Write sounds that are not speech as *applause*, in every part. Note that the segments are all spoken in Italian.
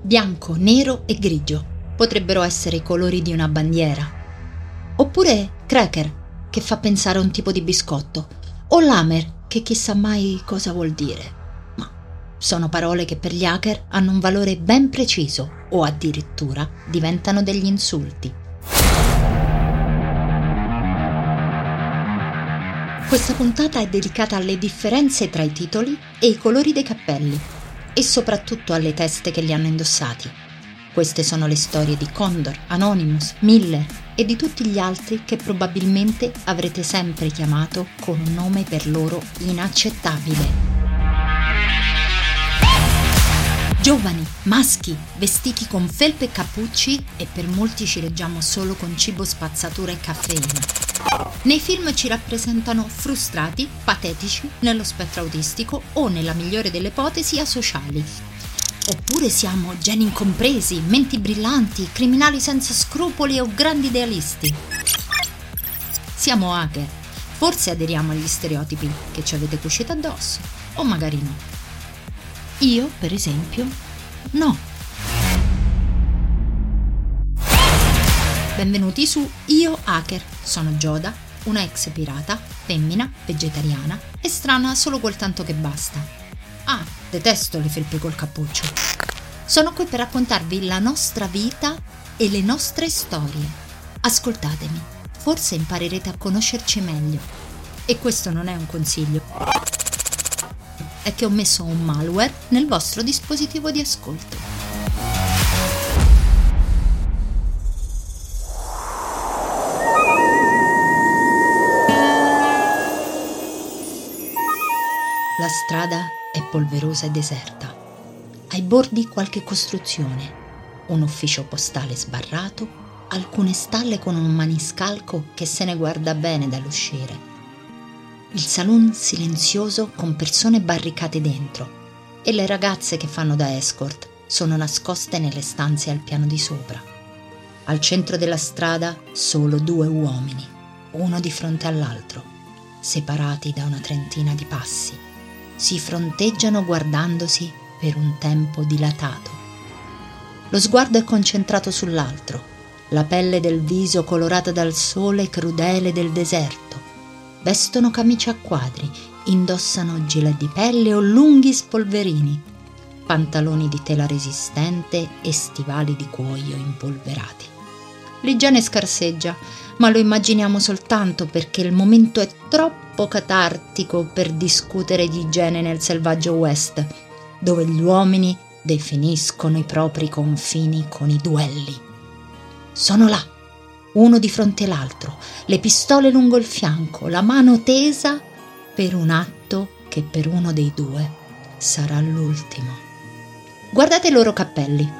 Bianco, nero e grigio potrebbero essere i colori di una bandiera. Oppure cracker, che fa pensare a un tipo di biscotto, o lamer, che chissà mai cosa vuol dire. Ma sono parole che per gli hacker hanno un valore ben preciso o addirittura diventano degli insulti. Questa puntata è dedicata alle differenze tra i titoli e i colori dei cappelli e soprattutto alle teste che li hanno indossati. Queste sono le storie di Condor, Anonymous, Miller e di tutti gli altri che probabilmente avrete sempre chiamato con un nome per loro inaccettabile. Giovani, maschi, vestiti con felpe e cappucci e per molti ci leggiamo solo con cibo spazzatura e caffeina. Nei film ci rappresentano frustrati, patetici, nello spettro autistico o, nella migliore delle ipotesi, asociali. Oppure siamo geni incompresi, menti brillanti, criminali senza scrupoli o grandi idealisti. Siamo hacker. Forse aderiamo agli stereotipi che ci avete cucito addosso, o magari no. Io, per esempio, no. Benvenuti su Io Hacker. Sono Gioda, una ex pirata, femmina, vegetariana e strana solo quel tanto che basta. Ah, detesto le felpe col cappuccio. Sono qui per raccontarvi la nostra vita e le nostre storie. Ascoltatemi, forse imparerete a conoscerci meglio. E questo non è un consiglio. È che ho messo un malware nel vostro dispositivo di ascolto. La strada è polverosa e deserta. Ai bordi qualche costruzione, un ufficio postale sbarrato, alcune stalle con un maniscalco che se ne guarda bene dall'uscire. Il saloon silenzioso con persone barricate dentro e le ragazze che fanno da escort sono nascoste nelle stanze al piano di sopra. Al centro della strada solo due uomini, uno di fronte all'altro, separati da una trentina di passi si fronteggiano guardandosi per un tempo dilatato. Lo sguardo è concentrato sull'altro, la pelle del viso colorata dal sole crudele del deserto. Vestono camicie a quadri, indossano gilet di pelle o lunghi spolverini, pantaloni di tela resistente e stivali di cuoio impolverati. L'igiene scarseggia, ma lo immaginiamo soltanto perché il momento è troppo catartico per discutere di igiene nel selvaggio West, dove gli uomini definiscono i propri confini con i duelli. Sono là, uno di fronte all'altro, le pistole lungo il fianco, la mano tesa per un atto che per uno dei due sarà l'ultimo. Guardate i loro cappelli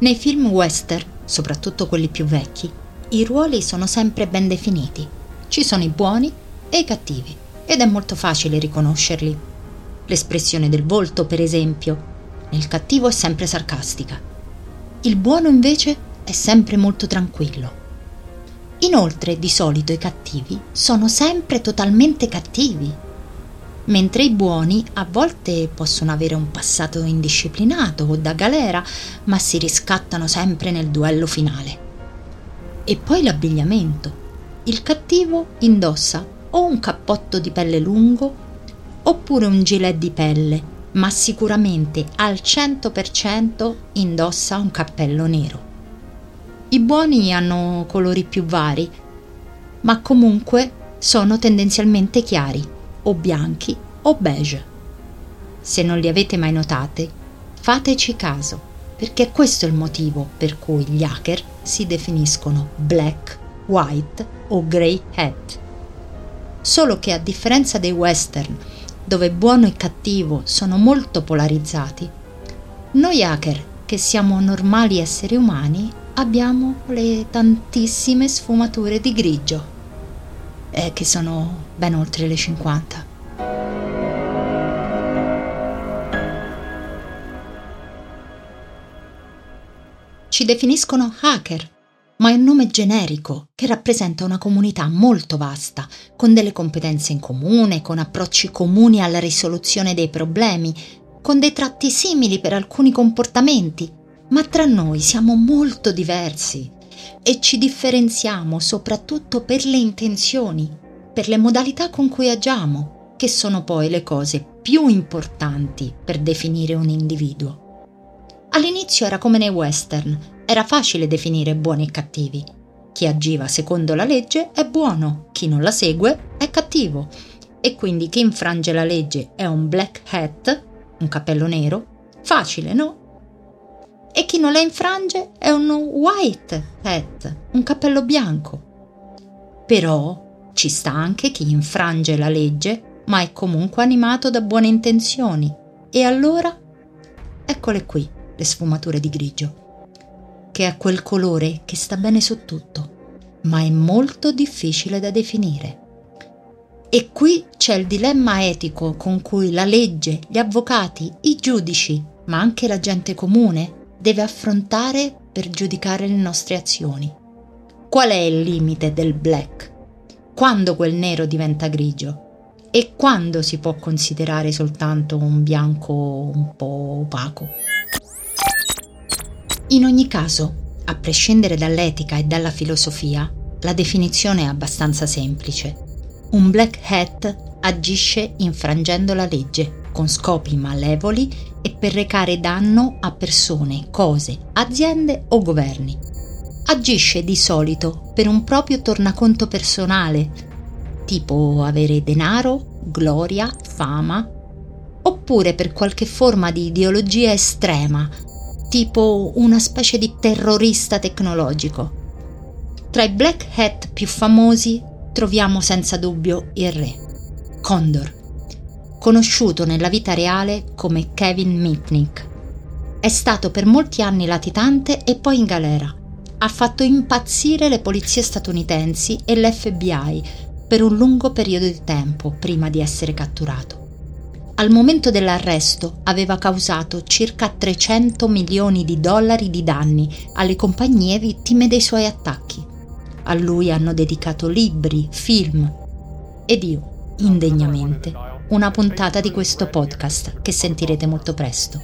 Nei film western, soprattutto quelli più vecchi, i ruoli sono sempre ben definiti. Ci sono i buoni e i cattivi ed è molto facile riconoscerli. L'espressione del volto, per esempio, nel cattivo è sempre sarcastica. Il buono invece è sempre molto tranquillo. Inoltre, di solito i cattivi sono sempre totalmente cattivi mentre i buoni a volte possono avere un passato indisciplinato o da galera, ma si riscattano sempre nel duello finale. E poi l'abbigliamento. Il cattivo indossa o un cappotto di pelle lungo oppure un gilet di pelle, ma sicuramente al 100% indossa un cappello nero. I buoni hanno colori più vari, ma comunque sono tendenzialmente chiari o bianchi o beige. Se non li avete mai notate, fateci caso, perché questo è il motivo per cui gli hacker si definiscono black, white o grey hat. Solo che a differenza dei western, dove buono e cattivo sono molto polarizzati, noi hacker, che siamo normali esseri umani, abbiamo le tantissime sfumature di grigio eh, che sono ben oltre le 50. Ci definiscono hacker, ma è un nome generico che rappresenta una comunità molto vasta, con delle competenze in comune, con approcci comuni alla risoluzione dei problemi, con dei tratti simili per alcuni comportamenti, ma tra noi siamo molto diversi e ci differenziamo soprattutto per le intenzioni, per le modalità con cui agiamo, che sono poi le cose più importanti per definire un individuo. All'inizio era come nei western, era facile definire buoni e cattivi. Chi agiva secondo la legge è buono, chi non la segue è cattivo. E quindi chi infrange la legge è un black hat, un cappello nero? Facile, no? E chi non la infrange è un white hat, un cappello bianco. Però ci sta anche chi infrange la legge, ma è comunque animato da buone intenzioni. E allora? Eccole qui le sfumature di grigio, che ha quel colore che sta bene su tutto, ma è molto difficile da definire. E qui c'è il dilemma etico con cui la legge, gli avvocati, i giudici, ma anche la gente comune, deve affrontare per giudicare le nostre azioni. Qual è il limite del black? Quando quel nero diventa grigio? E quando si può considerare soltanto un bianco un po' opaco? In ogni caso, a prescindere dall'etica e dalla filosofia, la definizione è abbastanza semplice un black hat agisce infrangendo la legge con scopi malevoli e per recare danno a persone, cose, aziende o governi. Agisce di solito per un proprio tornaconto personale, tipo avere denaro, gloria, fama, oppure per qualche forma di ideologia estrema, tipo una specie di terrorista tecnologico. Tra i black hat più famosi troviamo senza dubbio il re, Condor, conosciuto nella vita reale come Kevin Mitnick. È stato per molti anni latitante e poi in galera. Ha fatto impazzire le polizie statunitensi e l'FBI per un lungo periodo di tempo prima di essere catturato. Al momento dell'arresto aveva causato circa 300 milioni di dollari di danni alle compagnie vittime dei suoi attacchi. A lui hanno dedicato libri, film ed io, indegnamente, una puntata di questo podcast che sentirete molto presto.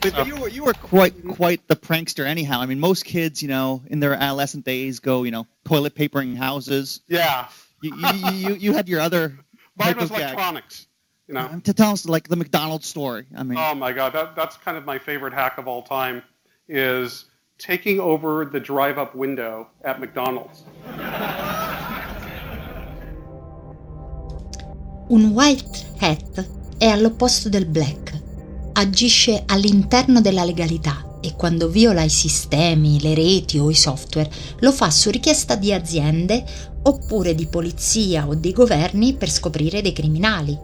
But you were, you were quite quite the prankster anyhow. I mean, most kids, you know, in their adolescent days, go, you know, toilet papering houses. Yeah. You you, you, you had your other. *laughs* Mine was electronics. You know. Um, to tell us like the McDonald's story. I mean. Oh my God, that that's kind of my favorite hack of all time. Is taking over the drive up window at McDonald's. *laughs* Un white hat è all'opposto del black. Agisce all'interno della legalità e quando viola i sistemi, le reti o i software lo fa su richiesta di aziende oppure di polizia o di governi per scoprire dei criminali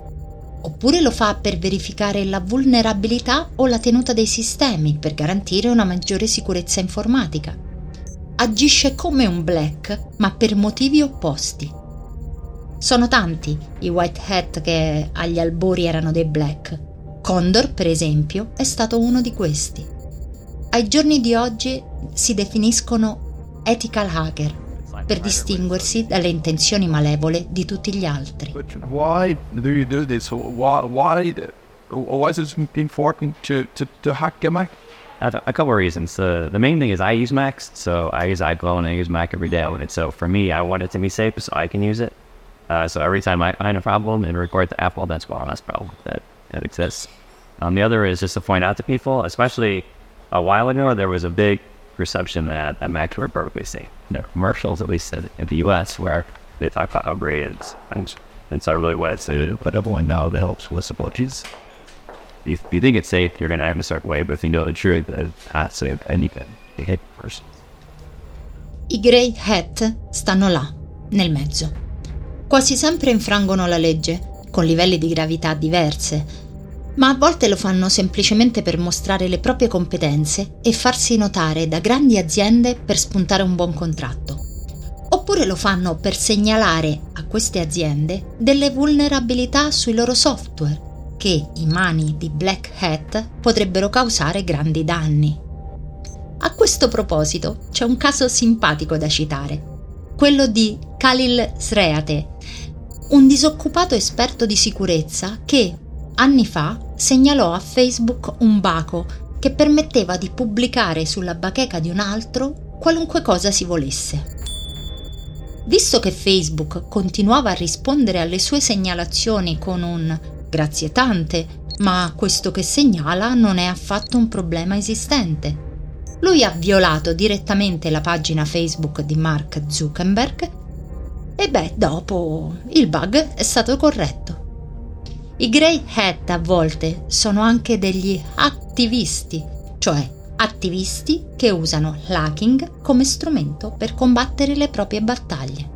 oppure lo fa per verificare la vulnerabilità o la tenuta dei sistemi per garantire una maggiore sicurezza informatica. Agisce come un black, ma per motivi opposti. Sono tanti i white hat che agli albori erano dei black. Condor, per esempio, è stato uno di questi. Ai giorni di oggi si definiscono ethical hacker, per distinguersi dalle intenzioni malevole di tutti gli altri. Why do you do this? Why, why, why is it important to, to, to hack your Mac? A couple of reasons. Uh, the main thing is I use Macs, so I use iCloud and I use Mac every day. And so for me, I want it to be safe so I can use it. Uh, so every time I find a problem and report to Apple, that's one less problem that, that exists. Um, the other is just to point out to people, especially a while ago, there was a big perception that, that Macs were perfectly safe. Are commercials, at least in, in the US, where they talk about how great it is. And, and so I really want to let everyone now that helps with apologies. If you think it's safe, you're going to have a certain way, but if you know the truth, it's not safe, then you can hit person. I grey hat stanno là, nel mezzo. Quasi sempre infrangono la legge, con livelli di gravità diverse, ma a volte lo fanno semplicemente per mostrare le proprie competenze e farsi notare da grandi aziende per spuntare un buon contratto. Oppure lo fanno per segnalare a queste aziende delle vulnerabilità sui loro software che in mani di Black Hat potrebbero causare grandi danni. A questo proposito c'è un caso simpatico da citare, quello di Khalil Sreate, un disoccupato esperto di sicurezza che anni fa segnalò a Facebook un baco che permetteva di pubblicare sulla bacheca di un altro qualunque cosa si volesse. Visto che Facebook continuava a rispondere alle sue segnalazioni con un grazie tante, ma questo che segnala non è affatto un problema esistente. Lui ha violato direttamente la pagina Facebook di Mark Zuckerberg e beh, dopo il bug è stato corretto. I grey hat a volte sono anche degli attivisti, cioè attivisti che usano l'hacking come strumento per combattere le proprie battaglie.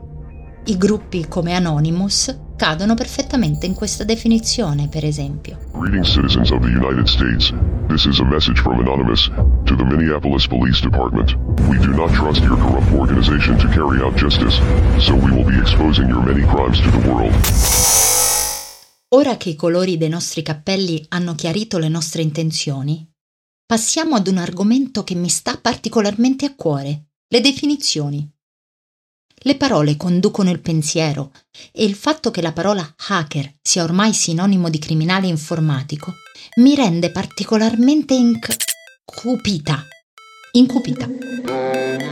I gruppi come Anonymous cadono perfettamente in questa definizione, per esempio. Greetings, citizens of the United States. This is a message from Anonymous to the Minneapolis Police Department. We do not trust your corrupt organization to carry out justice, so we will be exposing your many crimes to the world. Ora che i colori dei nostri cappelli hanno chiarito le nostre intenzioni, passiamo ad un argomento che mi sta particolarmente a cuore, le definizioni. Le parole conducono il pensiero e il fatto che la parola hacker sia ormai sinonimo di criminale informatico mi rende particolarmente incupita. Incupita.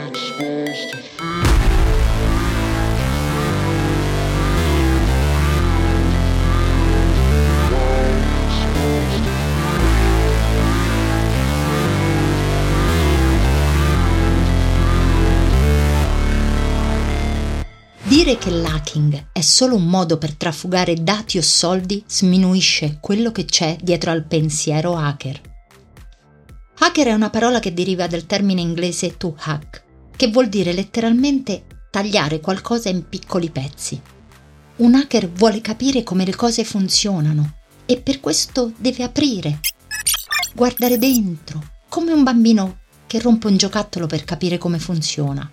Che l'hacking è solo un modo per trafugare dati o soldi sminuisce quello che c'è dietro al pensiero hacker. Hacker è una parola che deriva dal termine inglese to hack, che vuol dire letteralmente tagliare qualcosa in piccoli pezzi. Un hacker vuole capire come le cose funzionano e per questo deve aprire, guardare dentro, come un bambino che rompe un giocattolo per capire come funziona.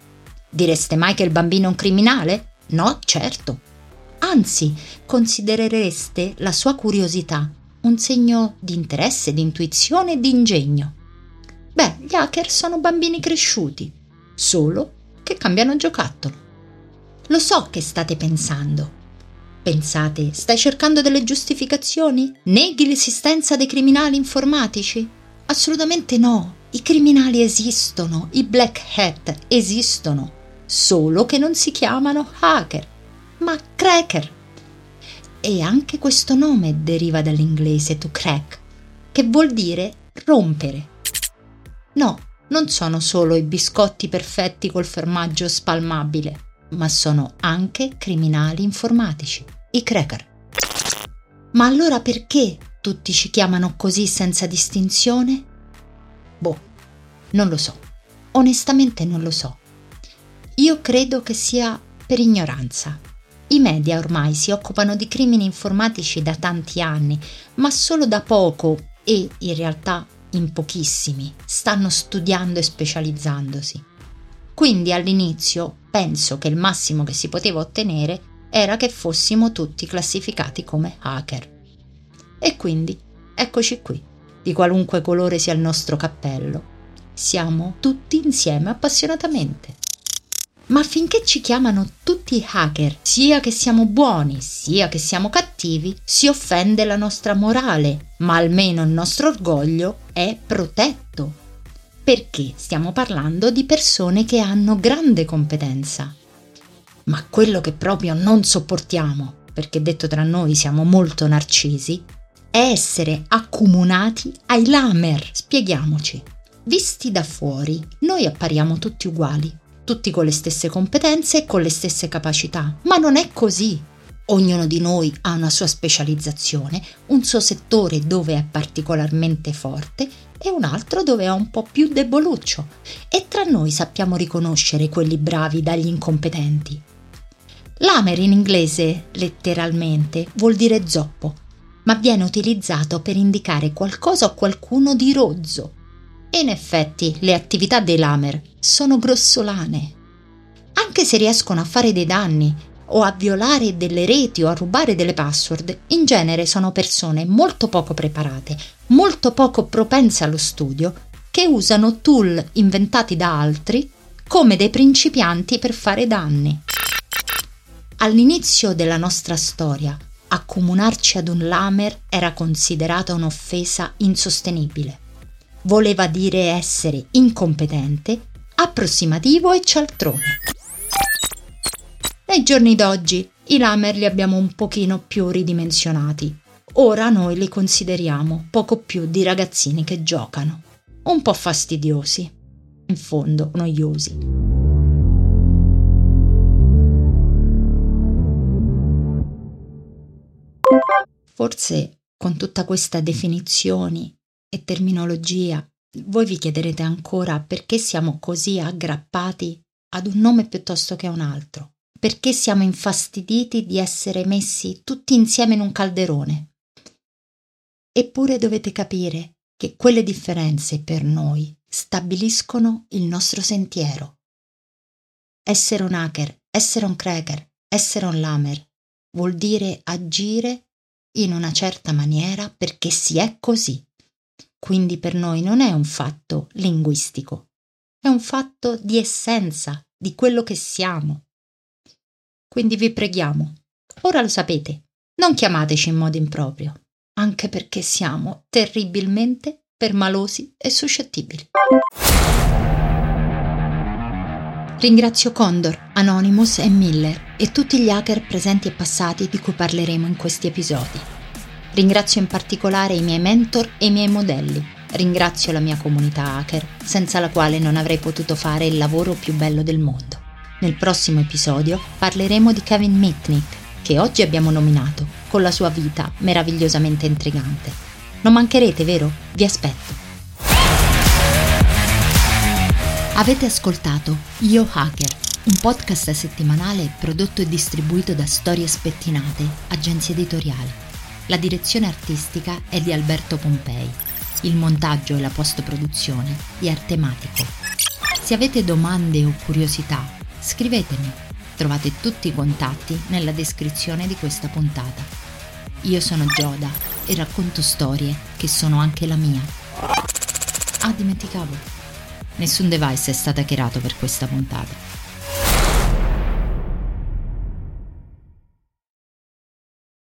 Direste mai che il bambino è un criminale? No, certo. Anzi, considerereste la sua curiosità un segno di interesse, di intuizione e di ingegno. Beh, gli hacker sono bambini cresciuti, solo che cambiano giocattolo. Lo so che state pensando. Pensate, stai cercando delle giustificazioni? Neghi l'esistenza dei criminali informatici? Assolutamente no. I criminali esistono, i black hat esistono solo che non si chiamano hacker, ma cracker. E anche questo nome deriva dall'inglese to crack, che vuol dire rompere. No, non sono solo i biscotti perfetti col formaggio spalmabile, ma sono anche criminali informatici, i cracker. Ma allora perché tutti ci chiamano così senza distinzione? Boh, non lo so. Onestamente non lo so. Io credo che sia per ignoranza. I media ormai si occupano di crimini informatici da tanti anni, ma solo da poco e in realtà in pochissimi stanno studiando e specializzandosi. Quindi all'inizio penso che il massimo che si poteva ottenere era che fossimo tutti classificati come hacker. E quindi eccoci qui, di qualunque colore sia il nostro cappello. Siamo tutti insieme appassionatamente. Ma finché ci chiamano tutti hacker, sia che siamo buoni, sia che siamo cattivi, si offende la nostra morale, ma almeno il nostro orgoglio è protetto. Perché stiamo parlando di persone che hanno grande competenza. Ma quello che proprio non sopportiamo, perché detto tra noi siamo molto narcisi, è essere accomunati ai lamer. Spieghiamoci. Visti da fuori, noi appariamo tutti uguali, tutti con le stesse competenze e con le stesse capacità, ma non è così. Ognuno di noi ha una sua specializzazione, un suo settore dove è particolarmente forte e un altro dove è un po' più deboluccio e tra noi sappiamo riconoscere quelli bravi dagli incompetenti. Lamer in inglese, letteralmente, vuol dire zoppo, ma viene utilizzato per indicare qualcosa o qualcuno di rozzo, e in effetti le attività dei Lamer sono grossolane. Anche se riescono a fare dei danni o a violare delle reti o a rubare delle password, in genere sono persone molto poco preparate, molto poco propense allo studio che usano tool inventati da altri come dei principianti per fare danni. All'inizio della nostra storia, accomunarci ad un lamer era considerata un'offesa insostenibile. Voleva dire essere incompetente, approssimativo e cialtrone. Nei giorni d'oggi i lamer li abbiamo un pochino più ridimensionati. Ora noi li consideriamo poco più di ragazzini che giocano, un po' fastidiosi, in fondo noiosi. Forse con tutta questa definizioni e terminologia voi vi chiederete ancora perché siamo così aggrappati ad un nome piuttosto che a un altro, perché siamo infastiditi di essere messi tutti insieme in un calderone. Eppure dovete capire che quelle differenze per noi stabiliscono il nostro sentiero. Essere un hacker, essere un cracker, essere un lamer vuol dire agire in una certa maniera perché si è così. Quindi per noi non è un fatto linguistico, è un fatto di essenza, di quello che siamo. Quindi vi preghiamo, ora lo sapete, non chiamateci in modo improprio, anche perché siamo terribilmente permalosi e suscettibili. Ringrazio Condor, Anonymous e Miller e tutti gli hacker presenti e passati di cui parleremo in questi episodi. Ringrazio in particolare i miei mentor e i miei modelli. Ringrazio la mia comunità hacker, senza la quale non avrei potuto fare il lavoro più bello del mondo. Nel prossimo episodio parleremo di Kevin Mitnick, che oggi abbiamo nominato, con la sua vita meravigliosamente intrigante. Non mancherete, vero? Vi aspetto. Avete ascoltato Io Hacker, un podcast settimanale prodotto e distribuito da Storie Spettinate, agenzia editoriale. La direzione artistica è di Alberto Pompei. Il montaggio e la post-produzione di Artematico. Se avete domande o curiosità, scrivetemi. Trovate tutti i contatti nella descrizione di questa puntata. Io sono Gioda e racconto storie che sono anche la mia. Ah, dimenticavo. Nessun device è stato hackerato per questa puntata.